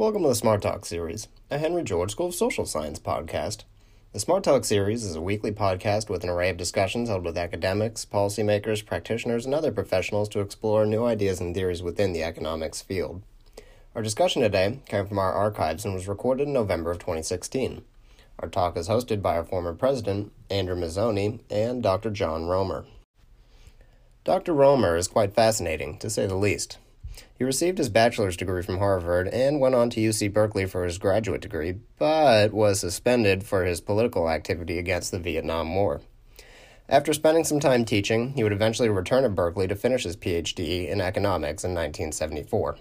Welcome to the Smart Talk series, a Henry George School of Social Science podcast. The Smart Talk series is a weekly podcast with an array of discussions held with academics, policymakers, practitioners, and other professionals to explore new ideas and theories within the economics field. Our discussion today came from our archives and was recorded in November of 2016. Our talk is hosted by our former president, Andrew Mazzoni, and Dr. John Roemer. Dr. Roemer is quite fascinating, to say the least. He received his bachelor's degree from Harvard and went on to UC Berkeley for his graduate degree, but was suspended for his political activity against the Vietnam War. After spending some time teaching, he would eventually return to Berkeley to finish his PhD in economics in 1974.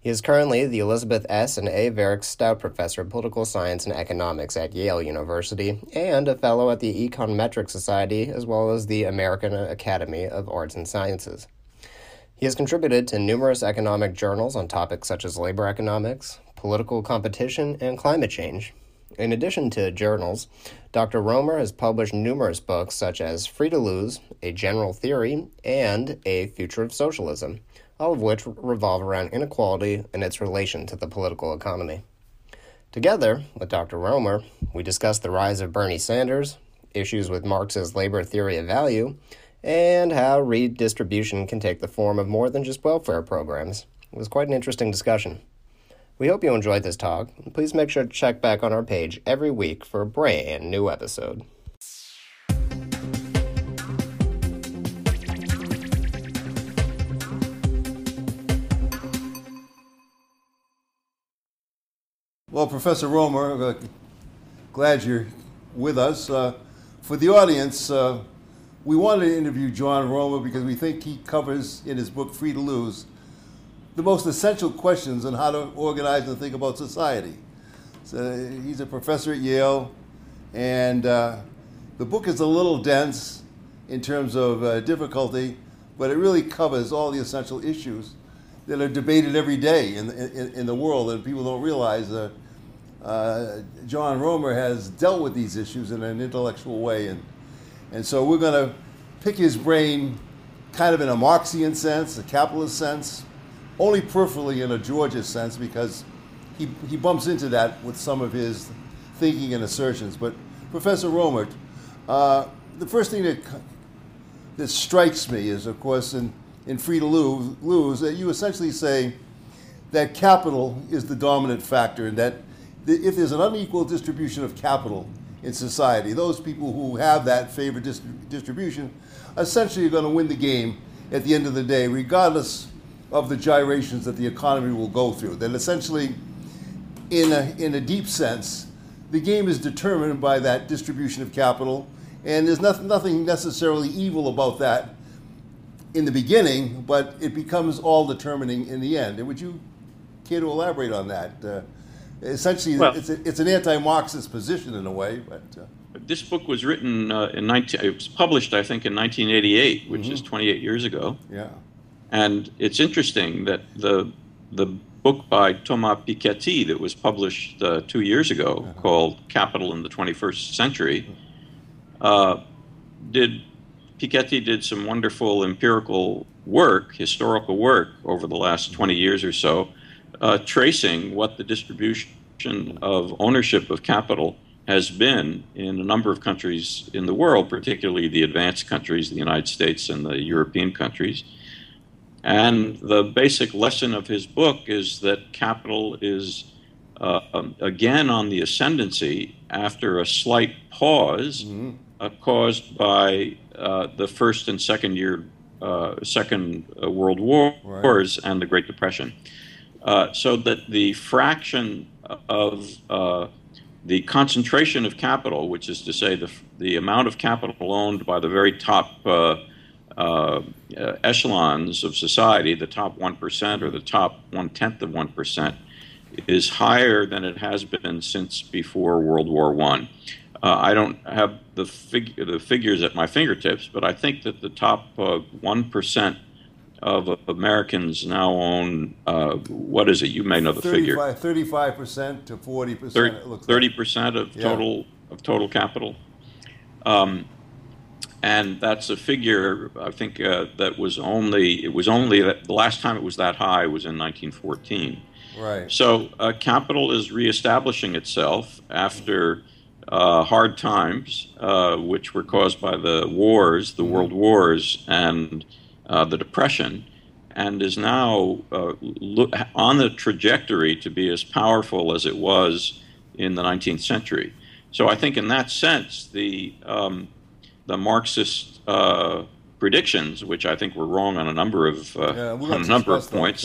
He is currently the Elizabeth S. and A. Varick Stout Professor of Political Science and Economics at Yale University and a Fellow at the Econometric Society as well as the American Academy of Arts and Sciences. He has contributed to numerous economic journals on topics such as labor economics, political competition, and climate change. In addition to journals, Dr. Roemer has published numerous books such as Free to Lose, A General Theory, and A Future of Socialism, all of which revolve around inequality and its relation to the political economy. Together with Dr. Roemer, we discuss the rise of Bernie Sanders, issues with Marx's labor theory of value, and how redistribution can take the form of more than just welfare programs. It was quite an interesting discussion. We hope you enjoyed this talk. Please make sure to check back on our page every week for a brand new episode. Well, Professor Roemer, uh, glad you're with us. Uh, for the audience, uh, we wanted to interview John Roemer because we think he covers in his book Free to Lose the most essential questions on how to organize and think about society. So he's a professor at Yale, and uh, the book is a little dense in terms of uh, difficulty, but it really covers all the essential issues that are debated every day in, in, in the world, and people don't realize that uh, John Roemer has dealt with these issues in an intellectual way, and and so we're going to pick his brain kind of in a Marxian sense, a capitalist sense, only peripherally in a Georgist sense because he, he bumps into that with some of his thinking and assertions. But Professor Roemer, uh, the first thing that, that strikes me is, of course, in, in Free to lose, that you essentially say that capital is the dominant factor and that if there's an unequal distribution of capital, in society. Those people who have that favored distribution essentially are going to win the game at the end of the day, regardless of the gyrations that the economy will go through. That essentially, in a, in a deep sense, the game is determined by that distribution of capital, and there's nothing, nothing necessarily evil about that in the beginning, but it becomes all determining in the end. And would you care to elaborate on that? Uh, essentially, well, it's, a, it's an anti-Marxist position in a way, but. Uh, this book was written uh, in 19, it was published, I think, in 1988, which mm-hmm. is 28 years ago. Yeah. And it's interesting that the, the book by Thomas Piketty that was published uh, two years ago uh-huh. called Capital in the 21st Century uh, did, Piketty did some wonderful empirical work, historical work over the last 20 years or so, uh, tracing what the distribution of ownership of capital has been in a number of countries in the world, particularly the advanced countries, the United States and the European countries. And the basic lesson of his book is that capital is uh, um, again on the ascendancy after a slight pause mm-hmm. uh, caused by uh, the first and second year, uh, second uh, world wars right. and the Great Depression. Uh, so that the fraction of the concentration of capital, which is to say the, the amount of capital owned by the very top uh, uh, echelons of society, the top 1% or the top one tenth of 1%, is higher than it has been since before World War One. Uh, I don't have the, fig- the figures at my fingertips, but I think that the top uh, one of Americans now own uh, what is it? You may know the 35, figure. Thirty-five percent to forty percent. Thirty percent of total yeah. of total capital. Um, and that's a figure I think uh, that was only it was only that the last time it was that high was in 1914. Right. So uh, capital is reestablishing itself after uh, hard times, uh, which were caused by the wars, the mm-hmm. world wars, and uh, the depression, and is now uh, lo- on the trajectory to be as powerful as it was in the 19th century. So I think in that sense, the um, the Marxist uh, predictions, which I think were wrong on a number of uh, yeah, on a number of points,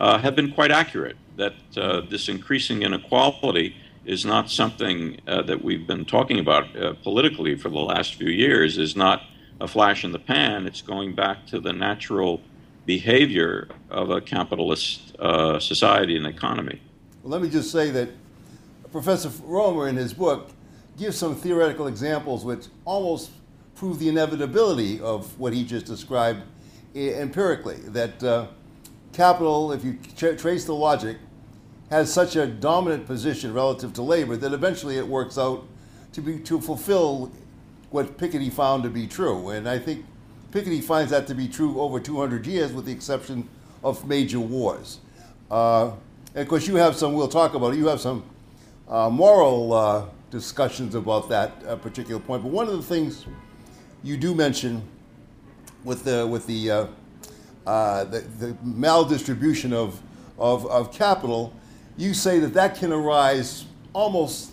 uh, have been quite accurate. That uh, this increasing inequality is not something uh, that we've been talking about uh, politically for the last few years. Is not a flash in the pan. It's going back to the natural behavior of a capitalist society and economy. Well, let me just say that Professor Roemer, in his book, gives some theoretical examples which almost prove the inevitability of what he just described empirically. That uh, capital, if you tra- trace the logic, has such a dominant position relative to labor that eventually it works out to be to fulfill what Piketty found to be true. And I think Piketty finds that to be true over 200 years, with the exception of major wars. Uh, and of course, you have some. We'll talk about it. You have some uh, moral uh, discussions about that uh, particular point. But one of the things you do mention with the with the uh, uh, the, the, maldistribution of, of, of capital, you say that that can arise almost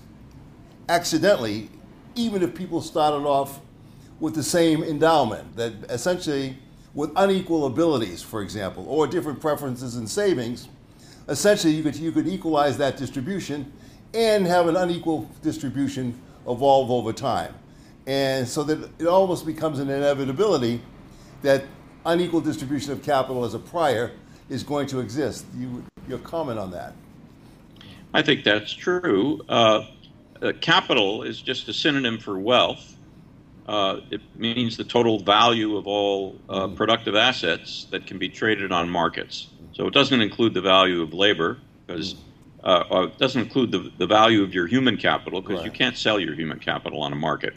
accidentally, even if people started off with the same endowment. That essentially, with unequal abilities, for example, or different preferences in savings, essentially you could you could equalize that distribution and have an unequal distribution evolve over time. And so that it almost becomes an inevitability that unequal distribution of capital as a prior is going to exist. You, your comment on that? I think that's true. Uh, uh, capital is just a synonym for wealth. Uh, it means the total value of all uh, mm. productive assets that can be traded on markets. So it doesn't include the value of labor because mm. uh, it doesn't include the, the value of your human capital because right. you can't sell your human capital on a market.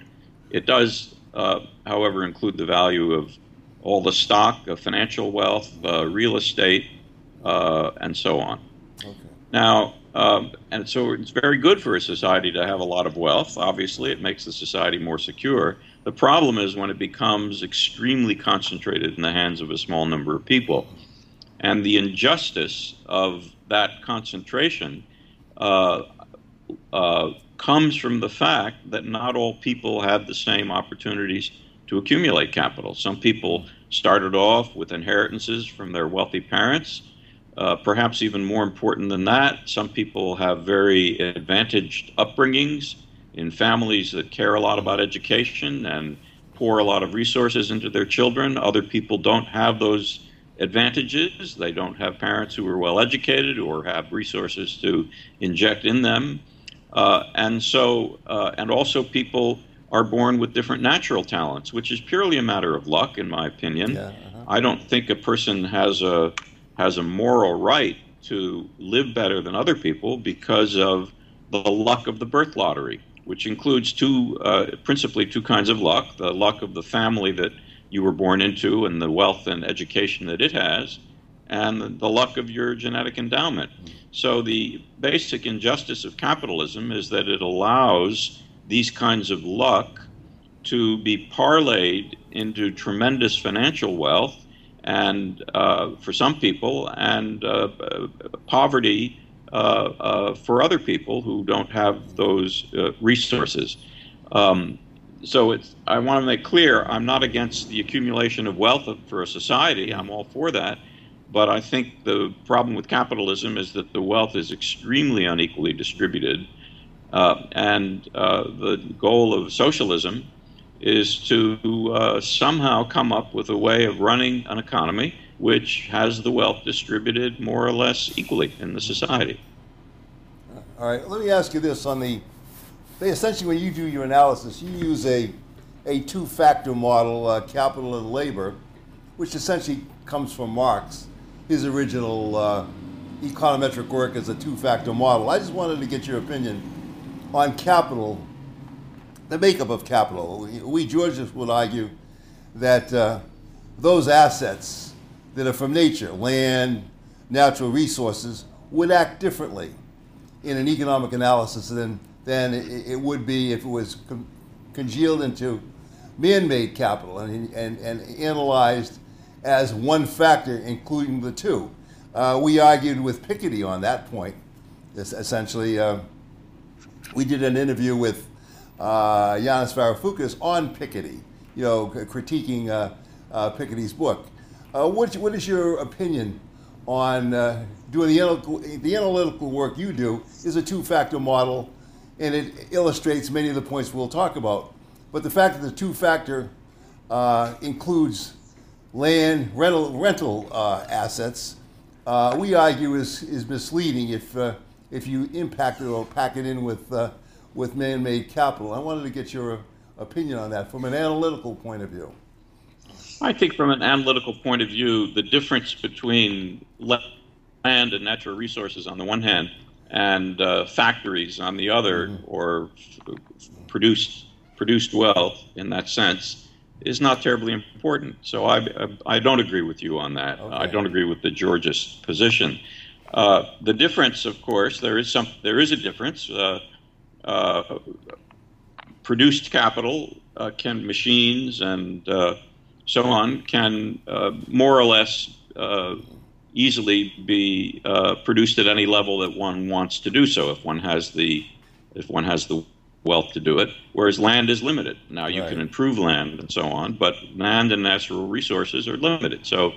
It does, uh, however, include the value of all the stock, of financial wealth, uh, real estate, uh, and so on. Okay. Now, um, and so it's very good for a society to have a lot of wealth. Obviously, it makes the society more secure. The problem is when it becomes extremely concentrated in the hands of a small number of people. And the injustice of that concentration uh, uh, comes from the fact that not all people have the same opportunities to accumulate capital. Some people started off with inheritances from their wealthy parents. Uh, perhaps even more important than that, some people have very advantaged upbringings in families that care a lot about education and pour a lot of resources into their children. Other people don't have those advantages. They don't have parents who are well educated or have resources to inject in them. Uh, and so, uh, and also people are born with different natural talents, which is purely a matter of luck, in my opinion. Yeah, uh-huh. I don't think a person has a has a moral right to live better than other people because of the luck of the birth lottery, which includes two, uh, principally two kinds of luck: the luck of the family that you were born into and the wealth and education that it has, and the luck of your genetic endowment. So, the basic injustice of capitalism is that it allows these kinds of luck to be parlayed into tremendous financial wealth and uh, for some people and uh, poverty uh, for other people who don't have those resources. Um, so I want to make clear I'm not against the accumulation of wealth for a society. I'm all for that. But I think the problem with capitalism is that the wealth is extremely unequally distributed. Uh, and uh, the goal of socialism is to uh, somehow come up with a way of running an economy which has the wealth distributed more or less equally in the society. All right, let me ask you this on the, essentially when you do your analysis, you use a, a two-factor model, uh, capital and labor, which essentially comes from Marx, his original uh, econometric work as a two-factor model. I just wanted to get your opinion on capital, the makeup of capital. We Georgians would argue that uh, those assets that are from nature, land, natural resources, would act differently in an economic analysis than, than it, would be if it was con- congealed into man-made capital and, and, and analyzed as one factor, including the two. Uh, we argued with Piketty on that point. Essentially, uh, we did an interview with uh, Yanis Varoufakis on Piketty, you know, critiquing uh, uh, Piketty's book. Uh, what, what is your opinion on uh, doing the analytical, the analytical work you do is a two-factor model, and it illustrates many of the points we'll talk about. But the fact that the two-factor uh, includes land rental rental assets, we argue is is misleading if if you impact it or pack it in with with man-made capital. I wanted to get your opinion on that from an analytical point of view. I think from an analytical point of view, the difference between land and natural resources on the one hand and uh, factories on the other, mm-hmm. or produced produced wealth in that sense, is not terribly important. So I, I, I don't agree with you on that. Okay. I don't agree with the Georgist position. Uh, the difference, of course, there is some there is a difference. Uh, uh produced capital uh, can machines and uh, so on can uh, more or less uh, easily be uh, produced at any level that one wants to do so if one has the if one has the wealth to do it whereas land is limited. Now you right. can improve land and so on but land and natural resources are limited. So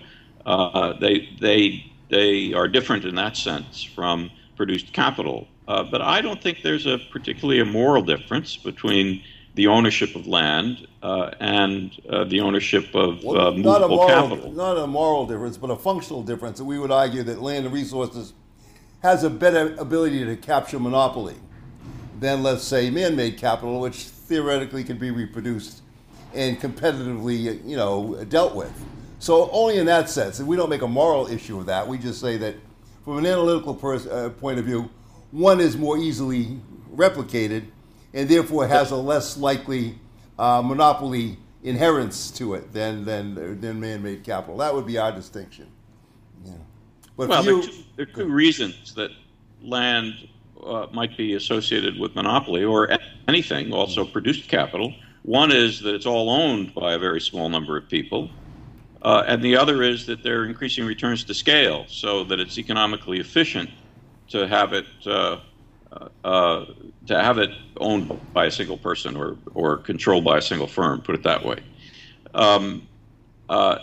uh, they they they are different in that sense from produced capital uh, but I don't think there's a particularly a moral difference between the ownership of land uh, and uh, the ownership of well, uh, movable not moral, capital. Not a moral difference, but a functional difference. And we would argue that land and resources has a better ability to capture monopoly than, let's say, man-made capital, which theoretically can be reproduced and competitively, you know, dealt with. So only in that sense, and we don't make a moral issue of that. We just say that from an analytical pers- uh, point of view, one is more easily replicated and therefore has a less likely uh, monopoly inherence to it than than than man-made capital. That would be our distinction. Yeah. But well, you, there, are two, there, are two, reasons that land uh, might be associated with monopoly or anything, also produced capital. One is that it's all owned by a very small number of people. Uh, and the other is that they're increasing returns to scale so that it's economically efficient to have it uh, uh, to have it owned by a single person or, or controlled by a single firm, put it that way. Um, uh,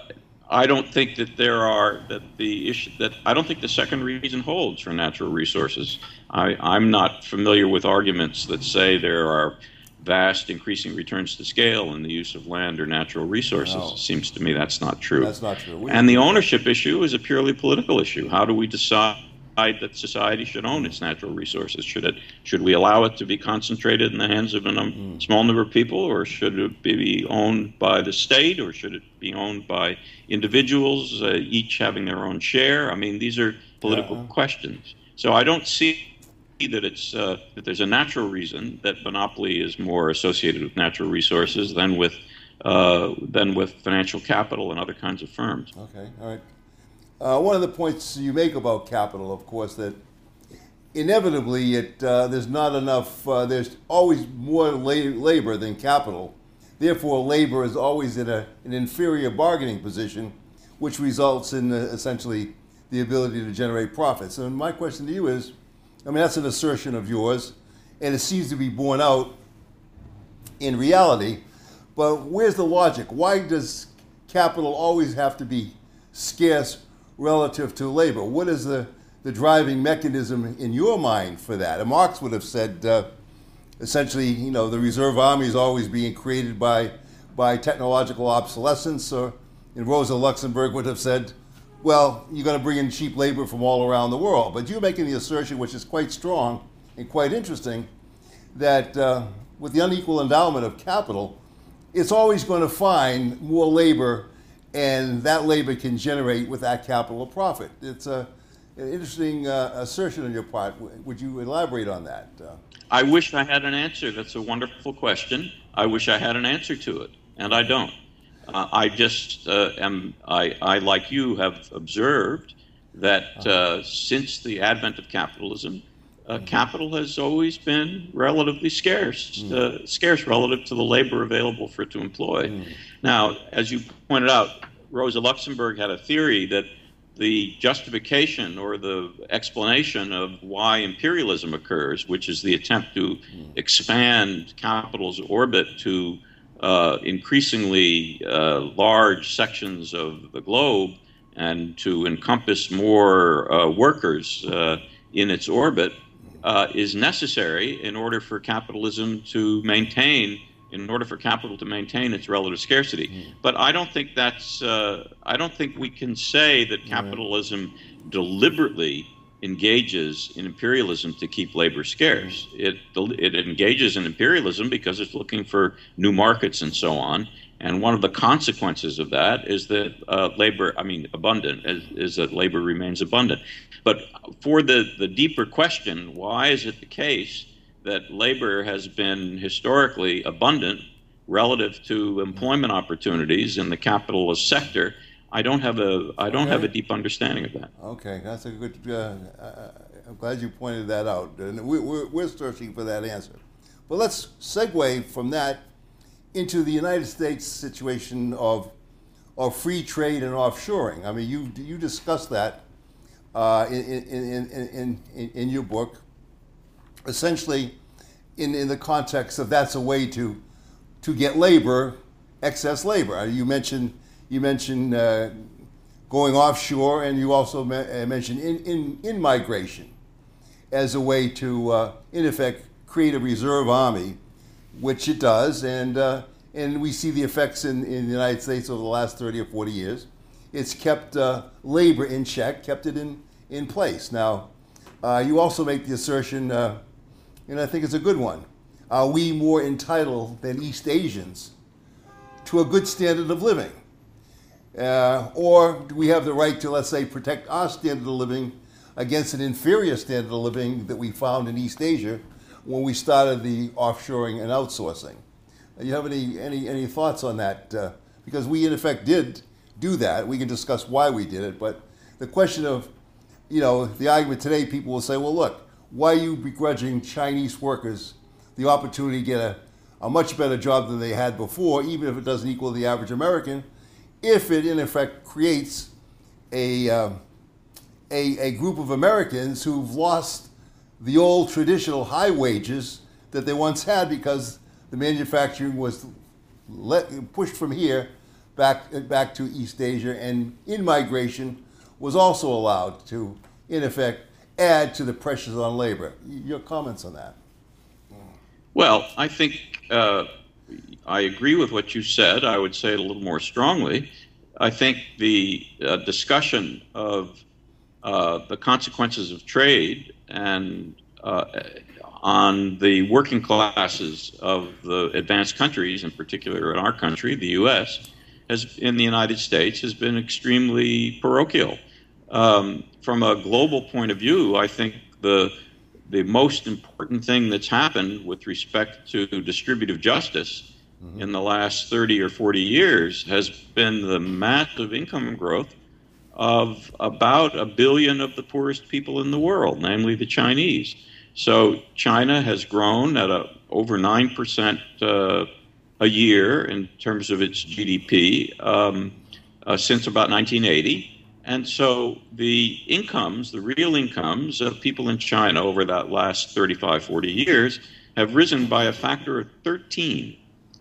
I don't think that there are that the issue that I don't think the second reason holds for natural resources. I, I'm not familiar with arguments that say there are vast increasing returns to scale in the use of land or natural resources. No. It seems to me that's not true. That's not true. We and the ownership issue is a purely political issue. How do we decide that society should own its natural resources? Should it should we allow it to be concentrated in the hands of a num- mm. small number of people, or should it be owned by the state, or should it be owned by individuals, uh, each having their own share? I mean, these are political questions. So I don't see that it's uh, that there's a natural reason that monopoly is more associated with natural resources than with uh, than with financial capital and other kinds of firms. Okay, all right. Uh, one of the points you make about capital, of course, that inevitably it uh, there's not enough. Uh, there's always more la- labor than capital. Therefore, labor is always in a, an inferior bargaining position, which results in uh, essentially the ability to generate profits. And my question to you is, I mean, that's an assertion of yours, and it seems to be borne out in reality. But where's the logic? Why does capital always have to be scarce relative to labor. What is the, the driving mechanism in your mind for that? And Marx would have said uh, essentially, you know, the reserve army is always being created by, by technological obsolescence. Or, and Rosa Luxemburg would have said, well, you're going to bring in cheap labor from all around the world. But you're making the assertion, which is quite strong, and quite interesting that uh, with the unequal endowment of capital, it's always going to find more labor, and that labor can generate with that capital a profit. It's a, an interesting uh, assertion on your part. Would you elaborate on that? Uh, I wish I had an answer. That's a wonderful question. I wish I had an answer to it, and I don't. Uh, I just uh, am, I, I, like you, have observed that uh-huh. uh, since the advent of capitalism, uh, capital has always been relatively scarce, mm. uh, scarce relative to the labor available for it to employ. Mm. Now, as you pointed out, Rosa Luxemburg had a theory that the justification or the explanation of why imperialism occurs, which is the attempt to mm. expand capital's orbit to uh, increasingly uh, large sections of the globe and to encompass more uh, workers uh, in its orbit, uh, is necessary in order for capitalism to maintain in order for capital to maintain its relative scarcity. Mm. But I don't think that's uh, I don't think we can say that capitalism deliberately engages in imperialism to keep labor scarce. Mm. It it engages in imperialism because it's looking for new markets and so on. And one of the consequences of that is that uh, labor, I mean, abundant, is, is, that labor remains abundant. But for the, the deeper question, why is it the case that labor has been historically abundant relative to employment opportunities in the capitalist sector? I don't have a I don't okay. have a deep understanding of that. Okay, that's a good. Uh, I'm glad you pointed that out, and we, we're, we're searching for that answer. But let's segue from that into the United States situation of of free trade and offshoring. I mean, you you discussed that uh, in, in, in, in, in your book, essentially in, in the context of that's a way to to get labor, excess labor. You mentioned you mentioned uh, going offshore, and you also uh, mentioned in, in, in migration as a way to, uh, in effect, create a reserve army, which it does, and uh, and we see the effects in, in the United States over the last 30 or 40 years. It's kept uh, labor in check, kept it in, in place. Now, uh, you also make the assertion, uh, and I think it's a good one, are we more entitled than East Asians to a good standard of living? Uh, or do we have the right to, let's say, protect our standard of living against an inferior standard of living that we found in East Asia when we started the offshoring and outsourcing? Do you have any, any, any thoughts on that? Uh, because we, in effect, did do that. We can discuss why we did it, but the question of, you know, the argument today, people will say, well, look, why are you begrudging Chinese workers the opportunity to get a, a much better job than they had before, even if it doesn't equal the average American, if it, in effect, creates a, um, a, a group of Americans who've lost the old traditional high wages that they once had because the manufacturing was let, pushed from here back, back to East Asia, and in migration was also allowed to, in effect, add to the pressures on labor. Your comments on that? Well, I think uh, I agree with what you said. I would say it a little more strongly. I think the uh, discussion of uh, the consequences of trade and uh, on the working classes of the advanced countries, in particular in our country, the U.S., has in the United States has been extremely parochial. Um, from a global point of view, I think the the most important thing that's happened with respect to distributive justice mm-hmm. in the last 30 or 40 years has been the massive income growth of about a billion of the poorest people in the world, namely the Chinese. So China has grown at a, over 9% uh, a year in terms of its GDP um, uh, since about 1980. And so the incomes, the real incomes of people in China over that last 35, 40 years have risen by a factor of 13.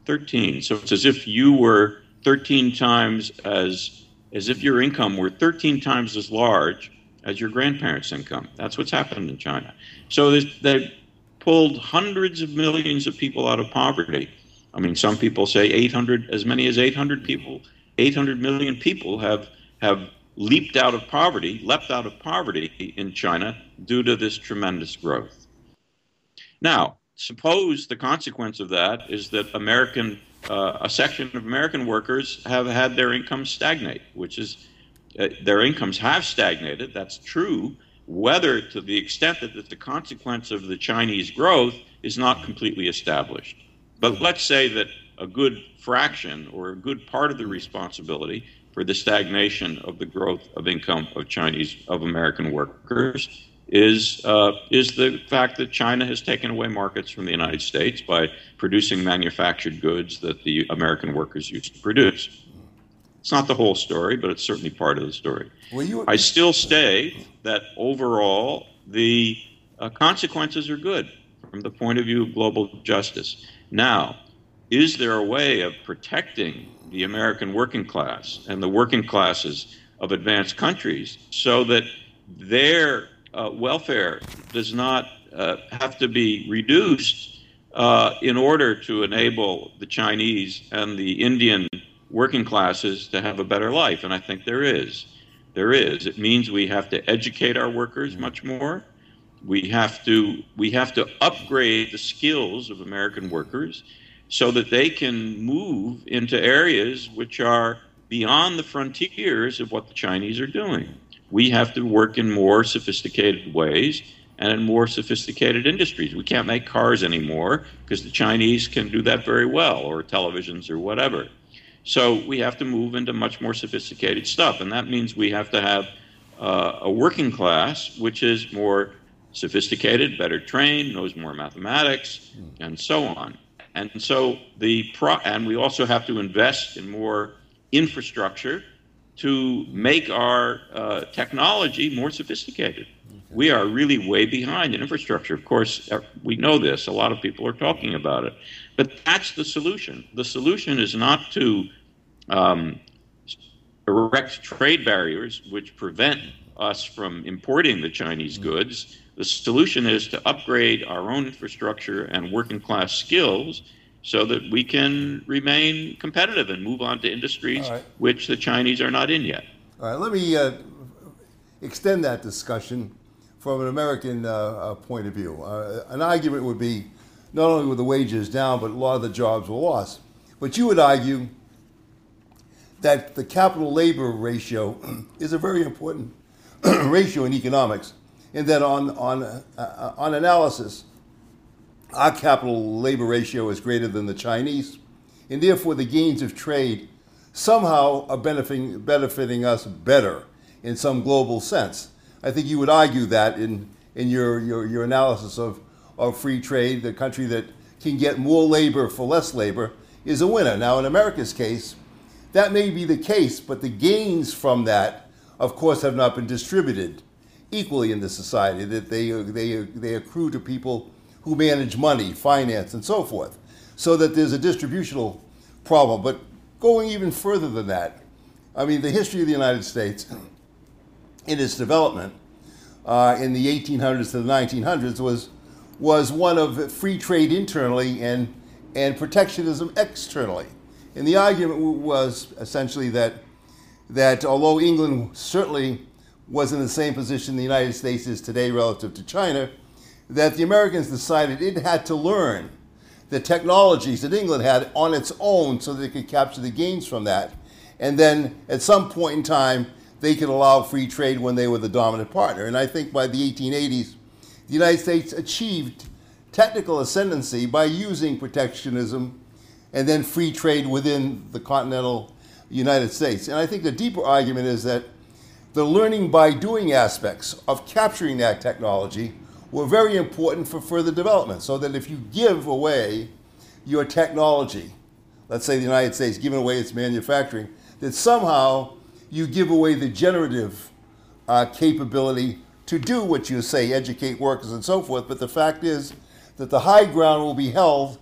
13. So it's as if you were 13 times as, as if your income were 13 times as large as your grandparents' income. That's what's happened in China. So they've pulled hundreds of millions of people out of poverty. I mean, some people say 800, as many as 800 people, 800 million people have have leaped out of poverty, leapt out of poverty in China due to this tremendous growth. Now, suppose the consequence of that is that American, uh, a section of American workers have had their incomes stagnate, which is uh, their incomes have stagnated. That's true. Whether to the extent that it's the consequence of the Chinese growth is not completely established. But let's say that a good fraction or a good part of the responsibility for the stagnation of the growth of income of Chinese of American workers is uh, is the fact that China has taken away markets from the United States by producing manufactured goods that the American workers used to produce. It's not the whole story, but it's certainly part of the story. Well, you... I still say that overall the uh, consequences are good from the point of view of global justice. Now, is there a way of protecting the American working class and the working classes of advanced countries so that their uh, welfare does not uh, have to be reduced uh, in order to enable the Chinese and the Indian working classes to have a better life. And I think there is. There is. It means we have to educate our workers much more. We have to we have to upgrade the skills of American workers so that they can move into areas which are beyond the frontiers of what the Chinese are doing we have to work in more sophisticated ways and in more sophisticated industries. We can't make cars anymore because the Chinese can do that very well, or televisions or whatever. So we have to move into much more sophisticated stuff, and that means we have to have uh, a working class which is more sophisticated, better trained, knows more mathematics, and so on. And so the pro- and we also have to invest in more infrastructure to make our uh, technology more sophisticated. We are really way behind in infrastructure. Of course, uh, we know this. A lot of people are talking about it. But that's the solution. The solution is not to um, erect trade barriers which prevent us from importing the Chinese goods. The solution is to upgrade our own infrastructure and working class skills so that we can remain competitive and move on to industries right. which the Chinese are not in yet. All right, let me uh, extend that discussion from an American uh, uh, point of view. Uh, an argument would be not only were the wages down, but a lot of the jobs were lost. But you would argue that the capital labor ratio is a very important ratio in economics, and that on, on, uh, on analysis, our capital labor ratio is greater than the Chinese, and therefore the gains of trade somehow are benefiting, benefiting us better in some global sense. I think you would argue that in, in your, your, your analysis of, of free trade, the country that can get more labor for less labor is a winner. Now, in America's case, that may be the case, but the gains from that, of course, have not been distributed equally in the society, that they, they, they accrue to people who manage money, finance, and so forth. So that there's a distributional problem. But going even further than that, I mean, the history of the United States in its development uh, in the 1800s to the 1900s was, was one of free trade internally and, and protectionism externally. And the argument was essentially that, that although England certainly was in the same position the United States is today relative to China, that the Americans decided it had to learn the technologies that England had on its own so they could capture the gains from that. And then at some point in time, they could allow free trade when they were the dominant partner. And I think by the 1880s, the United States achieved technical ascendancy by using protectionism and then free trade within the continental United States. And I think the deeper argument is that the learning by doing aspects of capturing that technology were very important for further development. So that if you give away your technology, let's say the United States giving away its manufacturing, that somehow you give away the generative uh, capability to do what you say, educate workers and so forth. But the fact is that the high ground will be held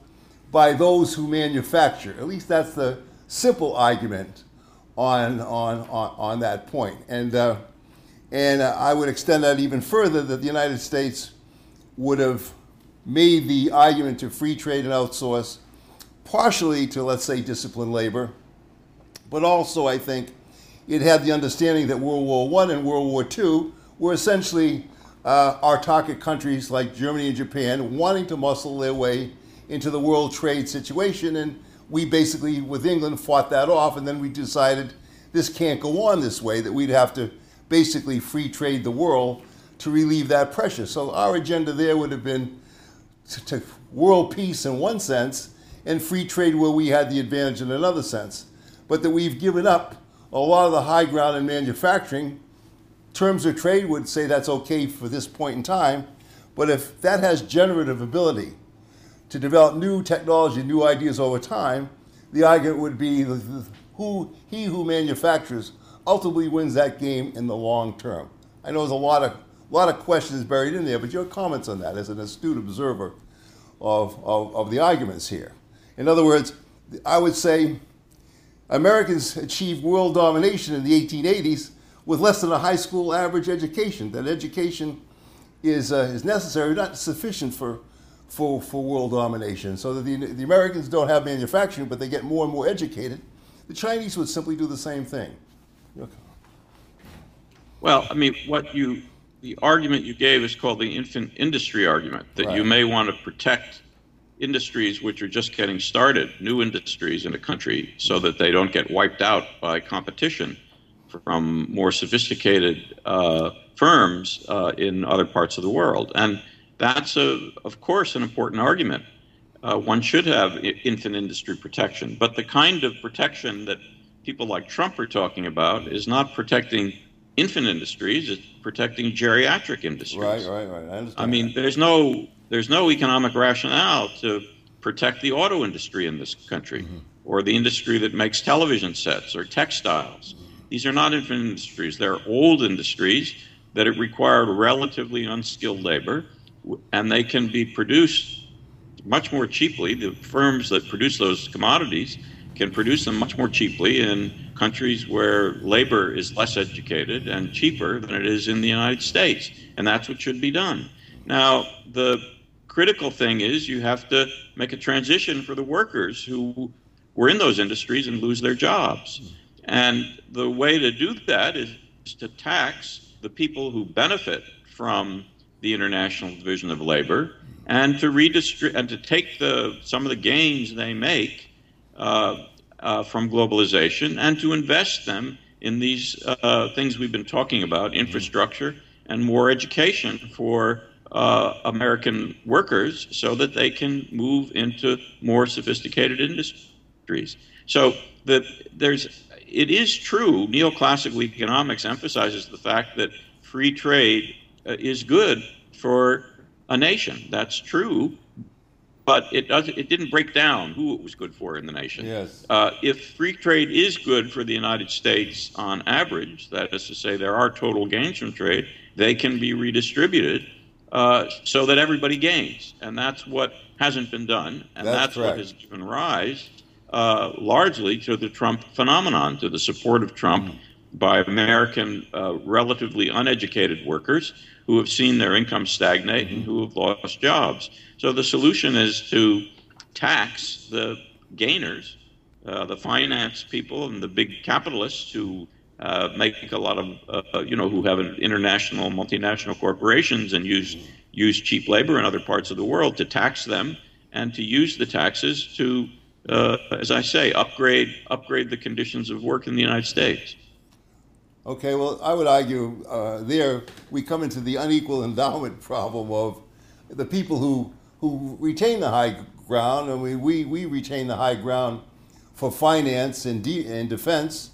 by those who manufacture. At least that's the simple argument on, on, on, on that point. And, uh, and I would extend that even further that the United States would have made the argument to free trade and outsource partially to, let's say, disciplined labor, but also, I think, it had the understanding that World War I and World War II were essentially uh, our target countries like Germany and Japan wanting to muscle their way into the world trade situation. And we basically, with England, fought that off. And then we decided this can't go on this way, that we'd have to basically free trade the world to relieve that pressure. So our agenda there would have been to, to world peace in one sense and free trade where we had the advantage in another sense. But that we've given up a lot of the high ground in manufacturing. Terms of trade would say that's okay for this point in time. But if that has generative ability to develop new technology, new ideas over time, the argument would be who he who manufactures ultimately wins that game in the long term. I know there's a lot of a lot of questions buried in there, but your comments on that as an astute observer of, of, of the arguments here. In other words, I would say Americans achieved world domination in the 1880s with less than a high school average education. That education is, uh, is necessary, not sufficient for, for, for world domination. So that the, the Americans don't have manufacturing, but they get more and more educated. The Chinese would simply do the same thing. Well, I mean, what you the argument you gave is called the infant industry argument that right. you may want to protect industries which are just getting started, new industries in a country, so that they don't get wiped out by competition from more sophisticated uh, firms uh, in other parts of the world. And that's, a, of course, an important argument. Uh, one should have infant industry protection, but the kind of protection that people like Trump are talking about is not protecting infant industries; it's protecting geriatric industries. Right, right, right. I understand. I mean, that. there's no there's no economic rationale to protect the auto industry in this country, mm-hmm. or the industry that makes television sets or textiles. Mm-hmm. These are not infant industries; they're old industries that it required relatively unskilled labor, and they can be produced much more cheaply. The firms that produce those commodities can produce them much more cheaply in countries where labor is less educated and cheaper than it is in the United States. And that's what should be done. Now, the critical thing is you have to make a transition for the workers who were in those industries and lose their jobs. And the way to do that is to tax the people who benefit from the International Division of Labor and to redistribute and to take the some of the gains they make uh, uh, from globalization and to invest them in these uh, things we've been talking about infrastructure and more education for uh, American workers so that they can move into more sophisticated industries. So the, there's, it is true, neoclassical economics emphasizes the fact that free trade uh, is good for a nation. That's true, but it does it didn't break down who it was good for in the nation. Yes. Uh, if free trade is good for the United States on average, that is to say, there are total gains from trade, they can be redistributed uh, so that everybody gains, and that's what hasn't been done, and that's, that's what has given rise uh, largely to the Trump phenomenon, to the support of Trump. Mm by American uh, relatively uneducated workers who have seen their income stagnate and who have lost jobs. So the solution is to tax the gainers, uh, the finance people and the big capitalists who uh, make a lot of, uh, you know, who have international, multinational corporations and use use cheap labor in other parts of the world to tax them and to use the taxes to, uh, as I say, upgrade upgrade the conditions of work in the United States. Okay, well, I would argue uh, there we come into the unequal endowment problem of the people who who retain the high ground, and we, we, we retain the high ground for finance and, de- and defense,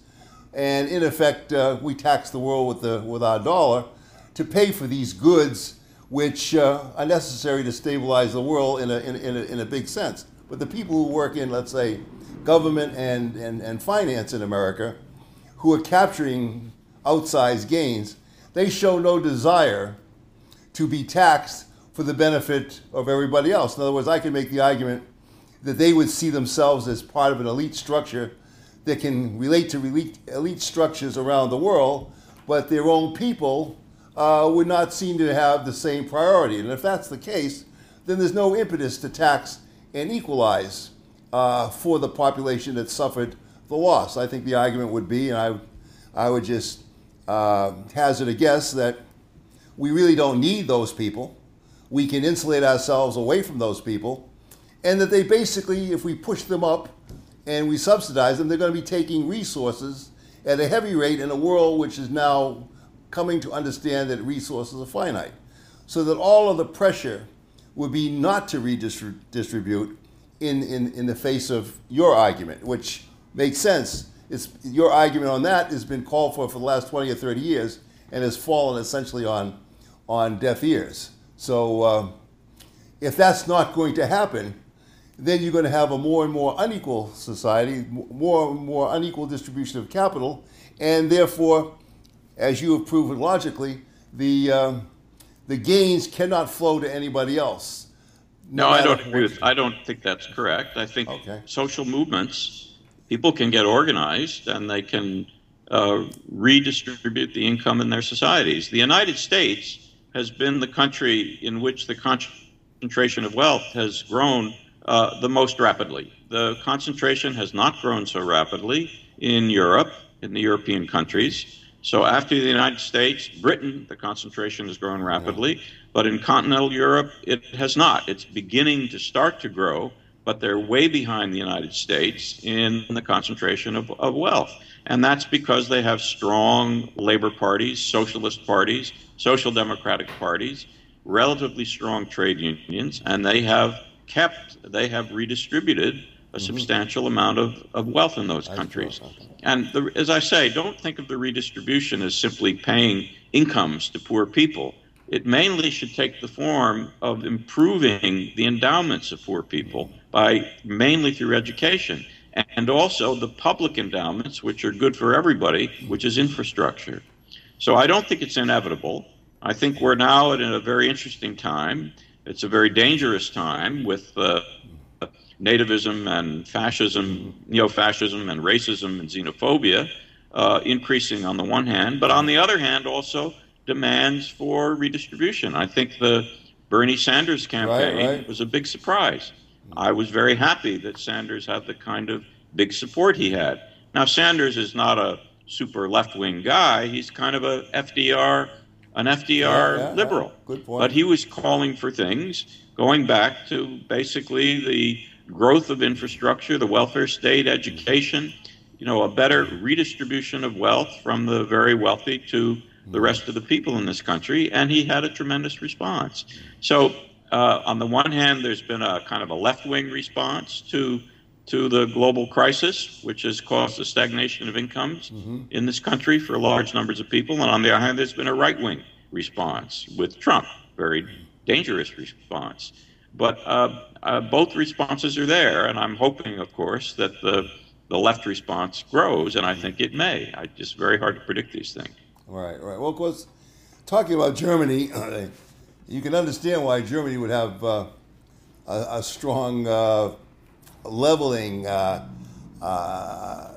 and in effect, uh, we tax the world with, the, with our dollar to pay for these goods which uh, are necessary to stabilize the world in a, in, in, a, in a big sense. But the people who work in, let's say, government and, and, and finance in America, who are capturing outsized gains, they show no desire to be taxed for the benefit of everybody else. In other words, I can make the argument that they would see themselves as part of an elite structure that can relate to elite, elite structures around the world, but their own people uh, would not seem to have the same priority. And if that's the case, then there's no impetus to tax and equalize uh, for the population that suffered the loss. I think the argument would be, and I, I would just uh, hazard a guess that we really don't need those people. We can insulate ourselves away from those people. And that they basically, if we push them up and we subsidize them, they're going to be taking resources at a heavy rate in a world which is now coming to understand that resources are finite. So that all of the pressure would be not to redistribute in, in, in the face of your argument, which makes sense. It's, your argument on that has been called for for the last 20 or 30 years and has fallen essentially on, on deaf ears. So uh, if that's not going to happen, then you're going to have a more and more unequal society, more and more unequal distribution of capital, and therefore, as you have proven logically, the, um, the gains cannot flow to anybody else. No, I don't agree with. I don't think that's correct. I think okay. social movements, people can get organized and they can uh, redistribute the income in their societies. The United States has been the country in which the concentration of wealth has grown uh, the most rapidly. The concentration has not grown so rapidly in Europe, in the European countries. So after the United States, Britain, the concentration has grown rapidly, but in continental Europe, it has not. It's beginning to start to grow, but they're way behind the United States in the concentration of, of wealth. And that's because they have strong labor parties, socialist parties, social democratic parties, relatively strong trade unions, and they have kept, they have redistributed a mm-hmm. substantial amount of, of wealth in those countries. And the, as I say, don't think of the redistribution as simply paying incomes to poor people. It mainly should take the form of improving the endowments of poor people by mainly through education and also the public endowments, which are good for everybody, which is infrastructure. So I don't think it's inevitable. I think we're now at a very interesting time. It's a very dangerous time with uh, nativism and fascism, neo-fascism and racism and xenophobia uh, increasing on the one hand, but on the other hand also demands for redistribution. I think the Bernie Sanders campaign right, right. was a big surprise. I was very happy that Sanders had the kind of big support he had. Now, Sanders is not a super left wing guy. He's kind of a FDR, an FDR yeah, yeah, liberal. Yeah. Good point. But he was calling for things going back to basically the growth of infrastructure, the welfare state, education, you know, a better redistribution of wealth from the very wealthy to the mm-hmm. rest of the people in this country. And he had a tremendous response. So uh, on the one hand, there's been a kind of a left wing response to to the global crisis, which has caused a stagnation of incomes mm-hmm. in this country for large numbers of people. And on the other hand, there's been a right wing response with Trump, very dangerous response. But uh, uh, both responses are there, and I'm hoping, of course, that the the left response grows, and I think it may. I just very hard to predict these things. Right, right. Well, of course, talking about Germany. you can understand why Germany would have uh, a, a, strong uh, leveling uh, uh,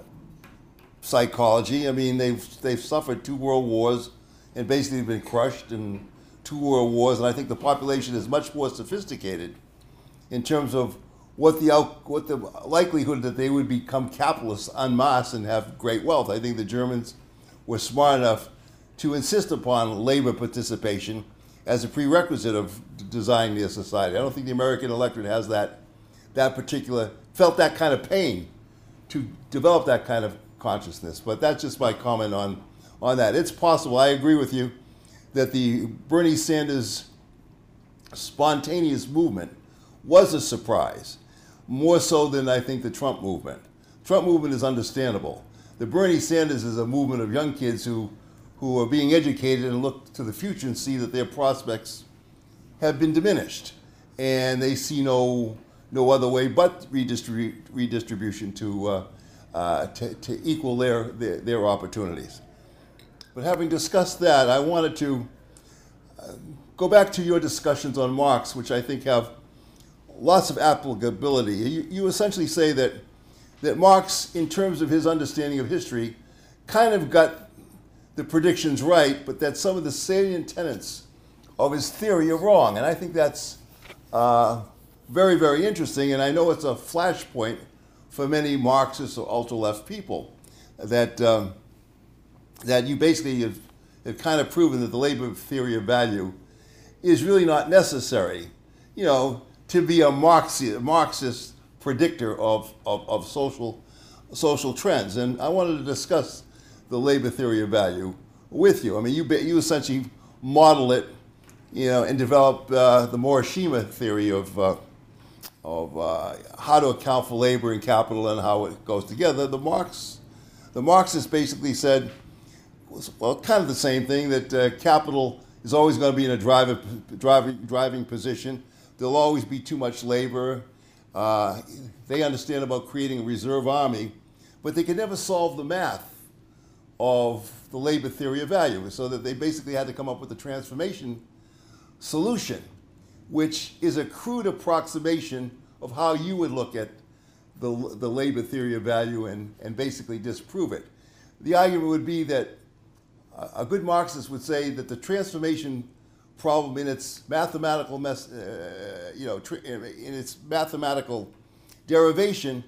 psychology. I mean, they've they've suffered two world wars and basically been crushed in two world wars, and I think the population is much more sophisticated in terms of what the what the likelihood that they would become capitalists en masse and have great wealth. I think the Germans were smart enough to insist upon labor participation as a prerequisite of designing their society. I don't think the American electorate has that that particular felt that kind of pain to develop that kind of consciousness. But that's just my comment on on that. It's possible. I agree with you that the Bernie Sanders spontaneous movement was a surprise, more so than I think the Trump movement. Trump movement is understandable. The Bernie Sanders is a movement of young kids who who are being educated and look to the future and see that their prospects have been diminished, and they see no no other way but redistribu- redistribution to, uh, uh, to, to equal their, their, their opportunities. But having discussed that, I wanted to uh, go back to your discussions on Marx, which I think have lots of applicability. You, you essentially say that that Marx, in terms of his understanding of history, kind of got the predictions right, but that some of the salient tenets of his theory are wrong. And I think that's uh, very, very interesting. And I know it's a flashpoint for many Marxist or ultra left people that, um, that you basically have have kind of proven that the labor theory of value is really not necessary, you know, to be a Marxist, Marxist predictor of, of, of social, social trends. And I wanted to discuss the labor theory of value with you. I mean, you, you essentially model it, you know, and develop uh, the Morishima theory of, uh, of uh, how to account for labor and capital and how it goes together. The Marx, the Marxists basically said, well, kind of the same thing that uh, capital is always going to be in a driver, driving, driving position. There'll always be too much labor. Uh, they understand about creating a reserve army, but they can never solve the math of the labor theory of value, so that they basically had to come up with a transformation solution, which is a crude approximation of how you would look at the, the labor theory of value and, and basically disprove it. The argument would be that a good Marxist would say that the transformation problem in its mathematical, mes- uh, you know, in its mathematical derivation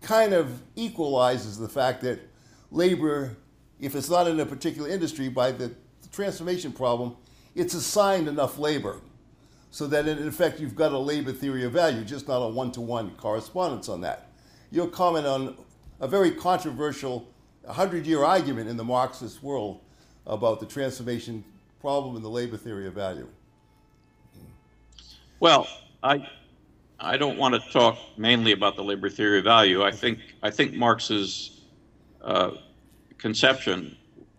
kind of equalizes the fact that labor if it's not in a particular industry, by the, transformation problem, it's assigned enough labor so that in effect you've got a labor theory of value, just not a one to one correspondence on that. Your comment on a very controversial 100 year argument in the Marxist world about the transformation problem and the labor theory of value. Well, I, I don't want to talk mainly about the labor theory of value. I think, I think Marx's uh, conception,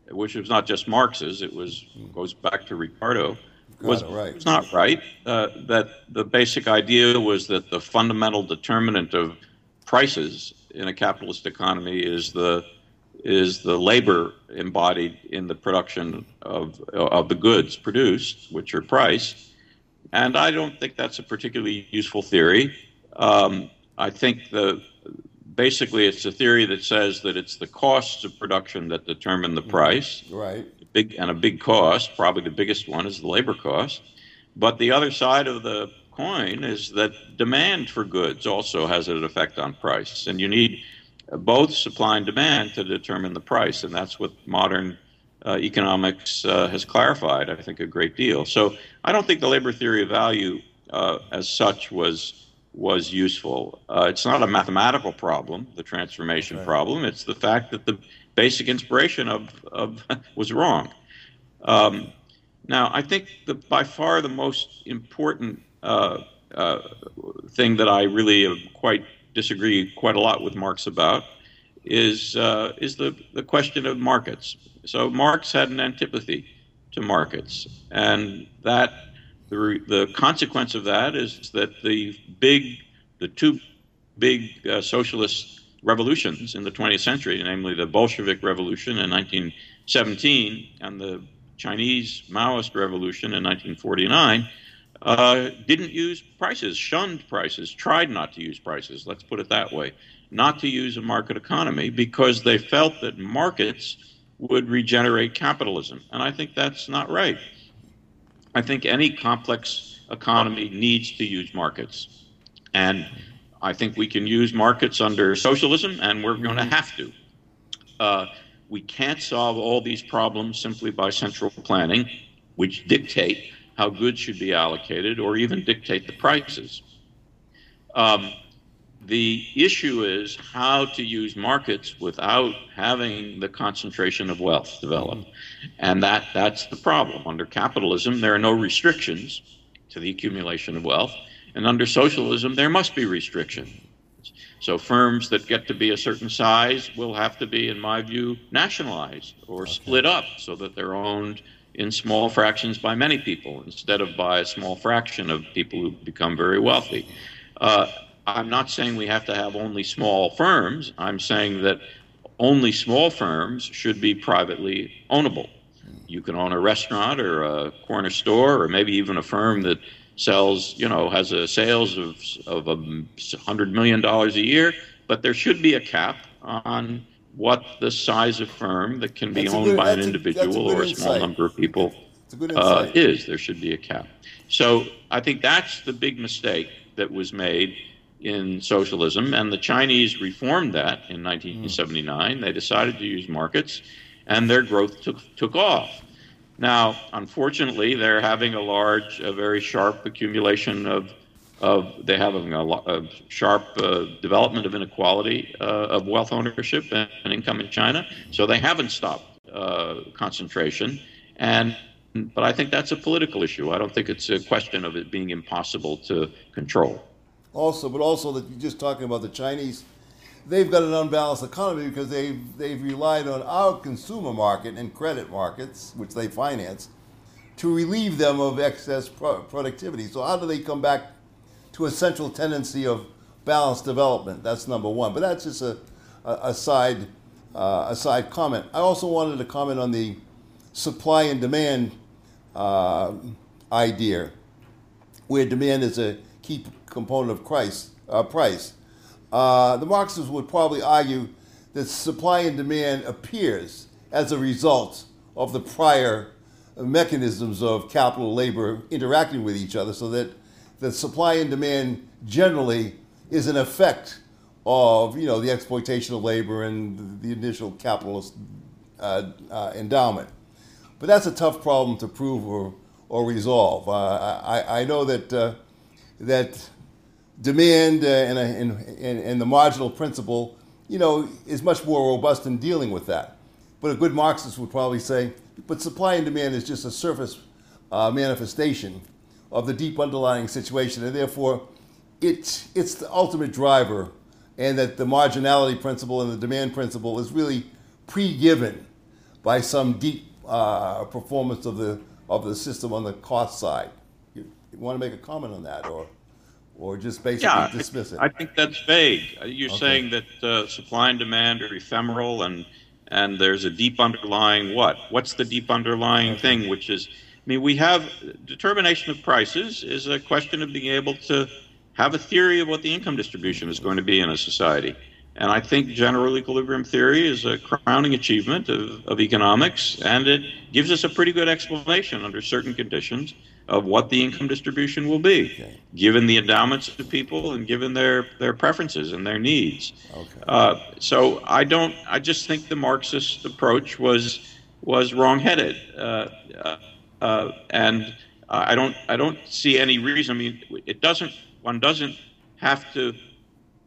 which was not just Marx's, it was goes back to Ricardo, was, right. was not right. Uh, that the basic idea was that the fundamental determinant of prices in a capitalist economy is the is the labor embodied in the production of of the goods produced, which are priced. And I don't think that's a particularly useful theory. Um, I think the basically it's a theory that says that it's the costs of production that determine the price. Right. Big and a big cost, probably the biggest one is the labor cost. But the other side of the coin is that demand for goods also has an effect on price, and you need both supply and demand to determine the price, and that's what modern uh, economics uh, has clarified, I think, a great deal. So I don't think the labor theory of value, uh, as such, was was useful. Uh, it's not a mathematical problem, the transformation okay. problem. It's the fact that the basic inspiration of, of was wrong. Um, now, I think that by far the most important uh, uh, thing that I really quite disagree quite a lot with Marx about is uh, is the the question of markets. So Marx had an antipathy to markets, and that the, the consequence of that is that the big, the two big uh, socialist revolutions in the 20th century, namely the Bolshevik Revolution in 1917 and the Chinese Maoist Revolution in 1949, uh, didn't use prices, shunned prices, tried not to use prices, let's put it that way, not to use a market economy because they felt that markets would regenerate capitalism. And I think that's not right. I think any complex economy needs to use markets. And I think we can use markets under socialism, and we're going to mm-hmm. have to. Uh, we can't solve all these problems simply by central planning, which dictate how goods should be allocated or even dictate the prices. Um, the issue is how to use markets without having the concentration of wealth develop. And that, that's the problem. Under capitalism, there are no restrictions to the accumulation of wealth. And under socialism, there must be restrictions. So firms that get to be a certain size will have to be, in my view, nationalized or okay. split up so that they're owned in small fractions by many people instead of by a small fraction of people who become very wealthy. Uh, I'm not saying we have to have only small firms. I'm saying that only small firms should be privately ownable. You can own a restaurant or a corner store or maybe even a firm that sells, you know, has a sales of, of a $100 million a year, but there should be a cap on what the size of firm that can be that's owned good, by an individual a, or a small insight. number of people uh, is. There should be a cap. So I think that's the big mistake that was made in socialism, and the Chinese reformed that in 1979. Mm. They decided to use markets, and their growth took, took off. Now, unfortunately, they're having a large, a very sharp accumulation of, of they're having a, a sharp uh, development of inequality uh, of wealth ownership and, and, income in China. So they haven't stopped uh, concentration, and but I think that's a political issue. I don't think it's a question of it being impossible to control. Also, but also that you're just talking about the Chinese they've got an unbalanced economy because they've, they've relied on our consumer market and credit markets, which they finance, to relieve them of excess pro- productivity. So, how do they come back to a central tendency of balanced development? That's number one. But that's just a, a, a side, uh, a side comment. I also wanted to comment on the supply and demand uh, idea, where demand is a key component of price. Uh, price. Uh, the Marxists would probably argue that supply and demand appears as a result of the prior mechanisms of capital labor interacting with each other, so that the supply and demand generally is an effect of you know the exploitation of labor and the initial capitalist uh, uh, endowment. But that's a tough problem to prove or, or resolve. Uh, I, I know that uh, that demand uh, and, and, and, and, the marginal principle, you know, is much more robust in dealing with that. But a good Marxist would probably say, but supply and demand is just a surface uh, manifestation of the deep underlying situation, and therefore, it, it's the ultimate driver, and that the marginality principle and the demand principle is really pre-given by some deep uh, performance of the of the system on the cost side. You, you want to make a comment on that, or? Or just basically yeah, dismiss it? I think that's vague. Uh, you're okay. saying that uh, supply and demand are ephemeral, and and there's a deep underlying what? What's the deep underlying thing? Which is, I mean, we have determination of prices is a question of being able to have a theory of what the income distribution is going to be in a society. And I think general equilibrium theory is a crowning achievement of, of economics, and it gives us a pretty good explanation under certain conditions of what the income distribution will be, okay. given the endowments of people and given their, their preferences and their needs. Okay. Uh, so I don't. I just think the Marxist approach was was wrongheaded, uh, uh, and I don't. I don't see any reason. I mean, it doesn't. One doesn't have to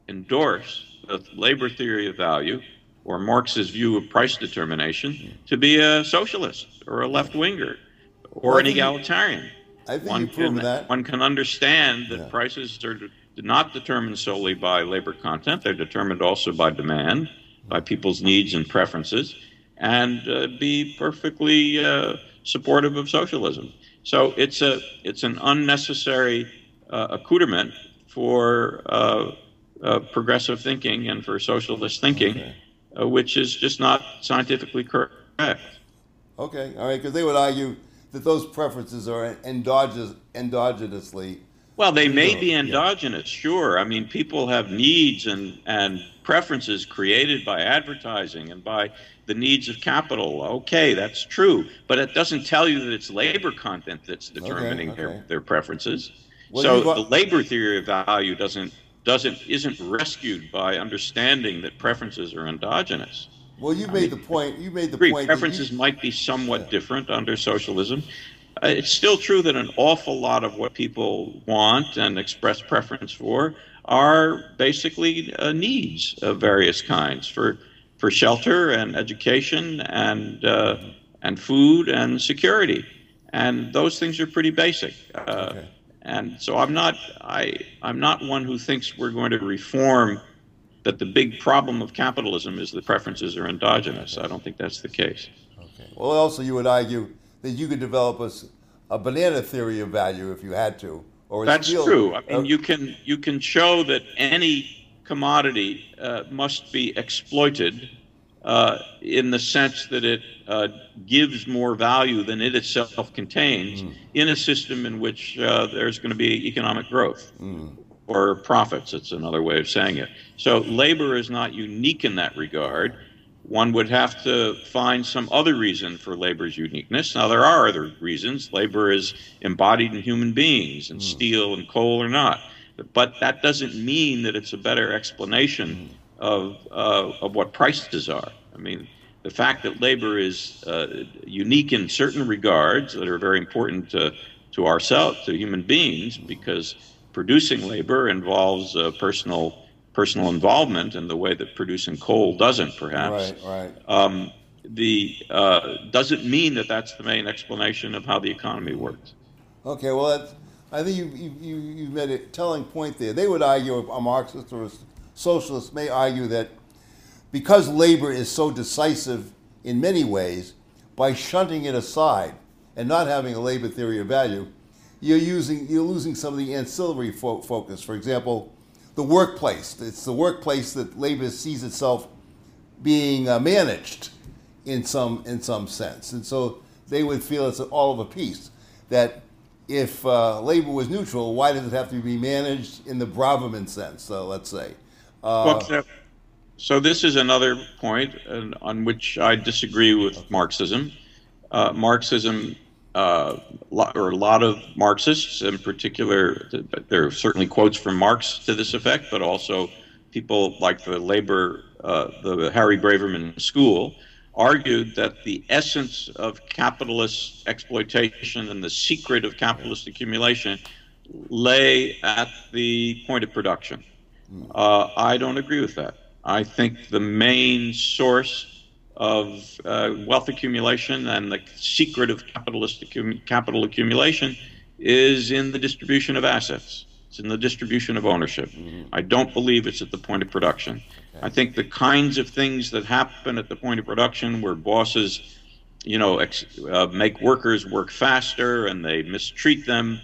endorse the labor theory of value or Marx's view of price determination to be a socialist or a left winger or an egalitarian. I think one can, that. One can understand that yeah. prices are not determined solely by labor content; they're determined also by demand, by people's needs and preferences, and uh, be perfectly uh, supportive of socialism. So it's a it's an unnecessary uh, accoutrement for uh, uh, progressive thinking and for socialist thinking, okay. Uh, which is just not scientifically correct. Okay, all right, because they would argue that those preferences are endogenous, endogenously. Well, they may be endogenous, yeah. sure. I mean, people have needs and, and preferences created by advertising and by the needs of capital. Okay, that's true. But it doesn't tell you that it's labor content that's determining okay, okay. Their, their preferences. Well, so the labor theory of value doesn't doesn't isn't rescued by understanding that preferences are endogenous. Well, you made the point. You made the agree, point. Preferences you, might be somewhat yeah. different under socialism. Uh, it's still true that an awful lot of what people want and express preference for are basically uh, needs of various kinds for for shelter and education and uh, and food and security, and those things are pretty basic. Uh, okay. And so I'm not I I'm not one who thinks we're going to reform that the big problem of capitalism is the preferences are endogenous. I don't think that's the case. Okay. Well, also you would argue that you could develop a, a banana theory of value if you had to. Or that's steel, true. I mean, uh, you can you can show that any commodity uh, must be exploited uh, in the sense that it uh, gives more value than it itself contains mm. in a system in which uh, there's going to be economic growth. Mm or profits. It's another way of saying it. So labor is not unique in that regard. One would have to find some other reason for labor's uniqueness. Now, there are other reasons. Labor is embodied in human beings, and mm. steel and coal are not. But that doesn't mean that it's a better explanation mm. of, uh, of what prices are. I mean, the fact that labor is uh, unique in certain regards that are very important to, to ourselves, to human beings, because producing labor involves uh, personal personal involvement in the way that producing coal doesn't, perhaps. Right, right. Um, the uh, doesn't mean that that's the main explanation of how the economy works. Okay, well, that's, I think you, you, you made a telling point there. They would argue, a Marxist or a socialist may argue that because labor is so decisive in many ways, by shunting it aside and not having a labor theory of value, you're using you're losing some of the ancillary fo- focus. For example, the workplace. It's the workplace that labor sees itself being uh, managed in some in some sense, and so they would feel it's all of a piece. That if uh, labor was neutral, why does it have to be managed in the Braverman sense? So let's say. Uh, well, so this is another point on which I disagree with Marxism. Uh, Marxism, uh, or a lot of Marxists in particular, there are certainly quotes from Marx to this effect, but also people like the labor, uh, the Harry Braverman School, argued that the essence of capitalist exploitation and the secret of capitalist accumulation lay at the point of production. Uh, I don't agree with that. I think the main source of uh, wealth accumulation and the secret of capitalist accum- capital accumulation is in the distribution of assets. It's in the distribution of ownership. Mm-hmm. I don't believe it's at the point of production. I think the kinds of things that happen at the point of production where bosses, you know, ex- uh, make workers work faster and they mistreat them,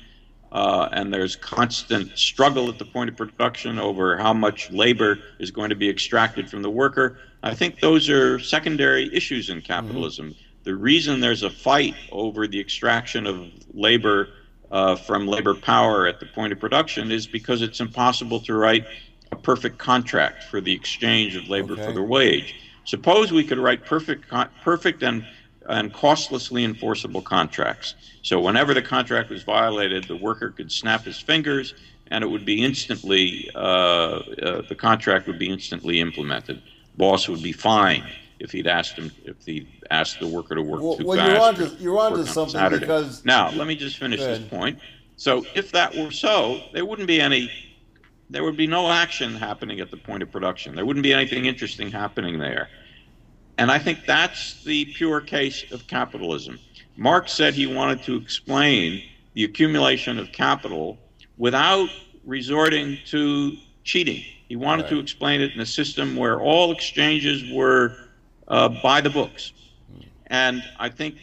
uh, and there's constant struggle at the point of production over how much labor is going to be extracted from the worker. I think those are secondary issues in capitalism. Mm-hmm. The reason there's a fight over the extraction of labor uh, from labor power at the point of production is because it's impossible to write a perfect contract for the exchange of labor okay. for the wage. Suppose we could write perfect, perfect and and costlessly enforceable contracts. So whenever the contract was violated, the worker could snap his fingers, and it would be instantly uh, uh, the contract would be instantly implemented. Boss would be fined if he'd asked him if he asked the worker to work well, too well, fast. You're onto, you're onto something Saturday. because now let me just finish this point. So if that were so, there wouldn't be any there would be no action happening at the point of production. There wouldn't be anything interesting happening there. And I think that's the pure case of capitalism. Marx said he wanted to explain the accumulation of capital without resorting to cheating. He wanted right. to explain it in a system where all exchanges were uh, by the books. And I think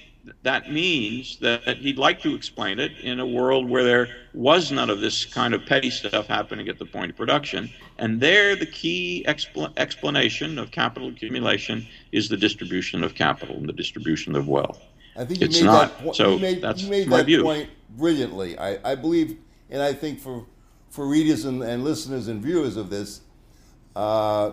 that means that he'd like to explain it in a world where there was none of this kind of petty stuff happening at the point of production. And there, the key expl- explanation of capital accumulation is the distribution of capital and the distribution of wealth. I think you it's made not. that point. So you made, that's you made my that view. point brilliantly. I, I believe, and I think for for readers and, and listeners and viewers of this, uh,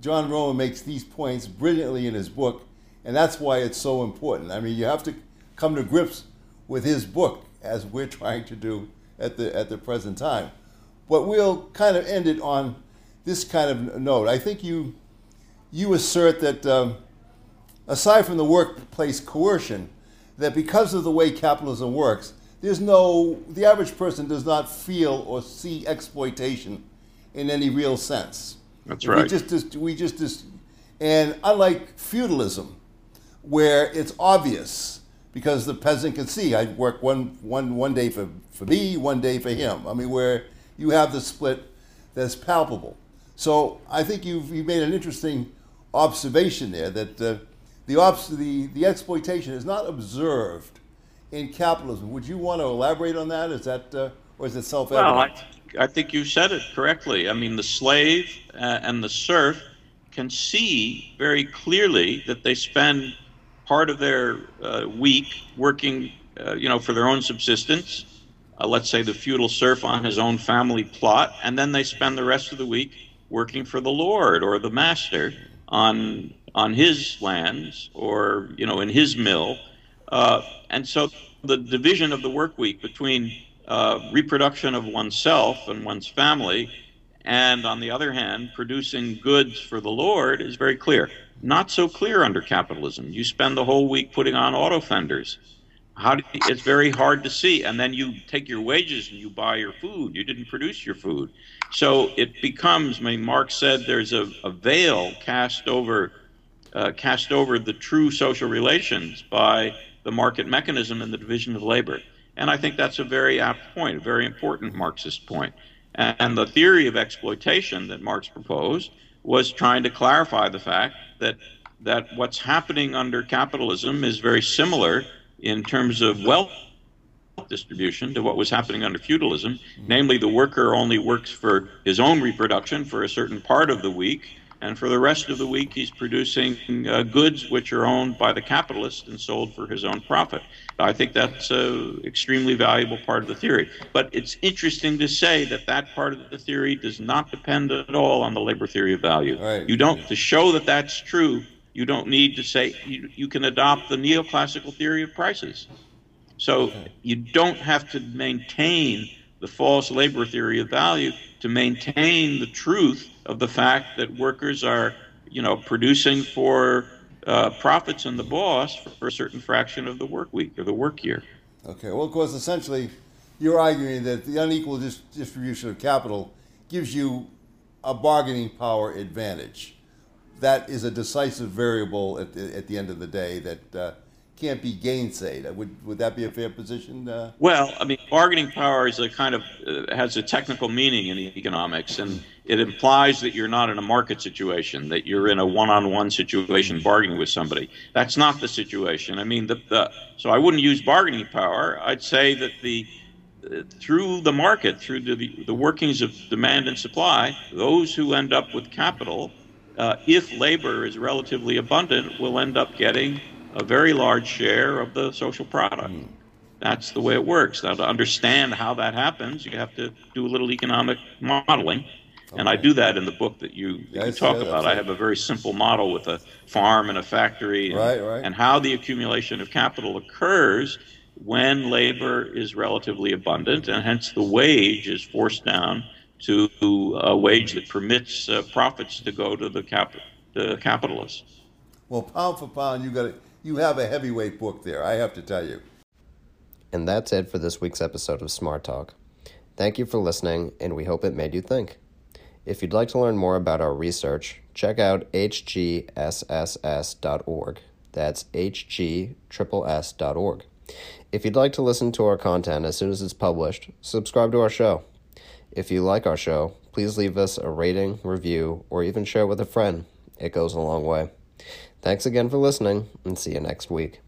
John Roemer makes these points brilliantly in his book and that's why it's so important. I mean, you have to come to grips with his book as we're trying to do at the at the present time. But we'll kind of end it on this kind of note. I think you you assert that um, aside from the workplace coercion, that because of the way capitalism works, there's no the average person does not feel or see exploitation in any real sense. That's right. We just, just we just, just and unlike feudalism, where it's obvious because the peasant can see I work one, one, one day for, for me, one day for him. I mean, where you have the split that's palpable. So I think you've, you made an interesting observation there that uh, the, obs- the, the exploitation is not observed in capitalism. Would you want to elaborate on that? Is that, uh, or is it self-evident? Well, I, I think you said it correctly. I mean, the slave uh, and the serf can see very clearly that they spend part of their uh, week working, uh, you know, for their own subsistence. Uh, let's say the feudal serf on his own family plot, and then they spend the rest of the week working for the lord or the master on on his lands or you know in his mill. Uh, and so the division of the work week between uh, reproduction of oneself and one's family And on the other hand, producing goods for the Lord is very clear. Not so clear under capitalism. You spend the whole week putting on auto fenders. How do you, it's very hard to see. And then you take your wages and you buy your food. You didn't produce your food. So it becomes, I mean, Marx said there's a, a veil cast over, uh, cast over the true social relations by the market mechanism and the division of labor. And I think that's a very apt point, a very important Marxist point. And the theory of exploitation that Marx proposed was trying to clarify the fact that that what's happening under capitalism is very similar in terms of wealth distribution to what was happening under feudalism. Mm-hmm. Namely, the worker only works for his own reproduction for a certain part of the week, and for the rest of the week, he's producing uh, goods which are owned by the capitalist and sold for his own profit. I think that's an extremely valuable part of the theory. But it's interesting to say that that part of the theory does not depend at all on the labor theory of value. Right. You don't, to show that that's true, you don't need to say, you, you can adopt the neoclassical theory of prices. So you don't have to maintain the false labor theory of value to maintain the truth of the fact that workers are, you know, producing for uh, profits and the boss for a certain fraction of the work week or the work year. Okay, well, of course, essentially, you're arguing that the unequal dis- distribution of capital gives you a bargaining power advantage. That is a decisive variable at the, at the end of the day that uh, can't be gainsaid. Would, would that be a fair position? Uh? Well, I mean, bargaining power is a kind of uh, has a technical meaning in economics, and it implies that you're not in a market situation, that you're in a one-on-one situation bargaining with somebody. That's not the situation. I mean, the, the so I wouldn't use bargaining power. I'd say that the uh, through the market, through the, the workings of demand and supply, those who end up with capital, uh, if labor is relatively abundant, will end up getting a very large share of the social product. Mm. That's the way it works. Now, to understand how that happens, you have to do a little economic modeling. Okay. And I do that in the book that you, that you talk about. I have a very simple model with a farm and a factory and, right, right. and how the accumulation of capital occurs when labor is relatively abundant, and hence the wage is forced down to a wage that permits uh, profits to go to the, cap- the capitalists. Well, pound for pound, you got it you have a heavyweight book there, I have to tell you. And that's it for this week's episode of Smart Talk. Thank you for listening, and we hope it made you think. If you'd like to learn more about our research, check out hgsss.org. That's hgsss.org. If you'd like to listen to our content as soon as it's published, subscribe to our show. If you like our show, please leave us a rating, review, or even share with a friend. It goes a long way. Thanks again for listening, and see you next week.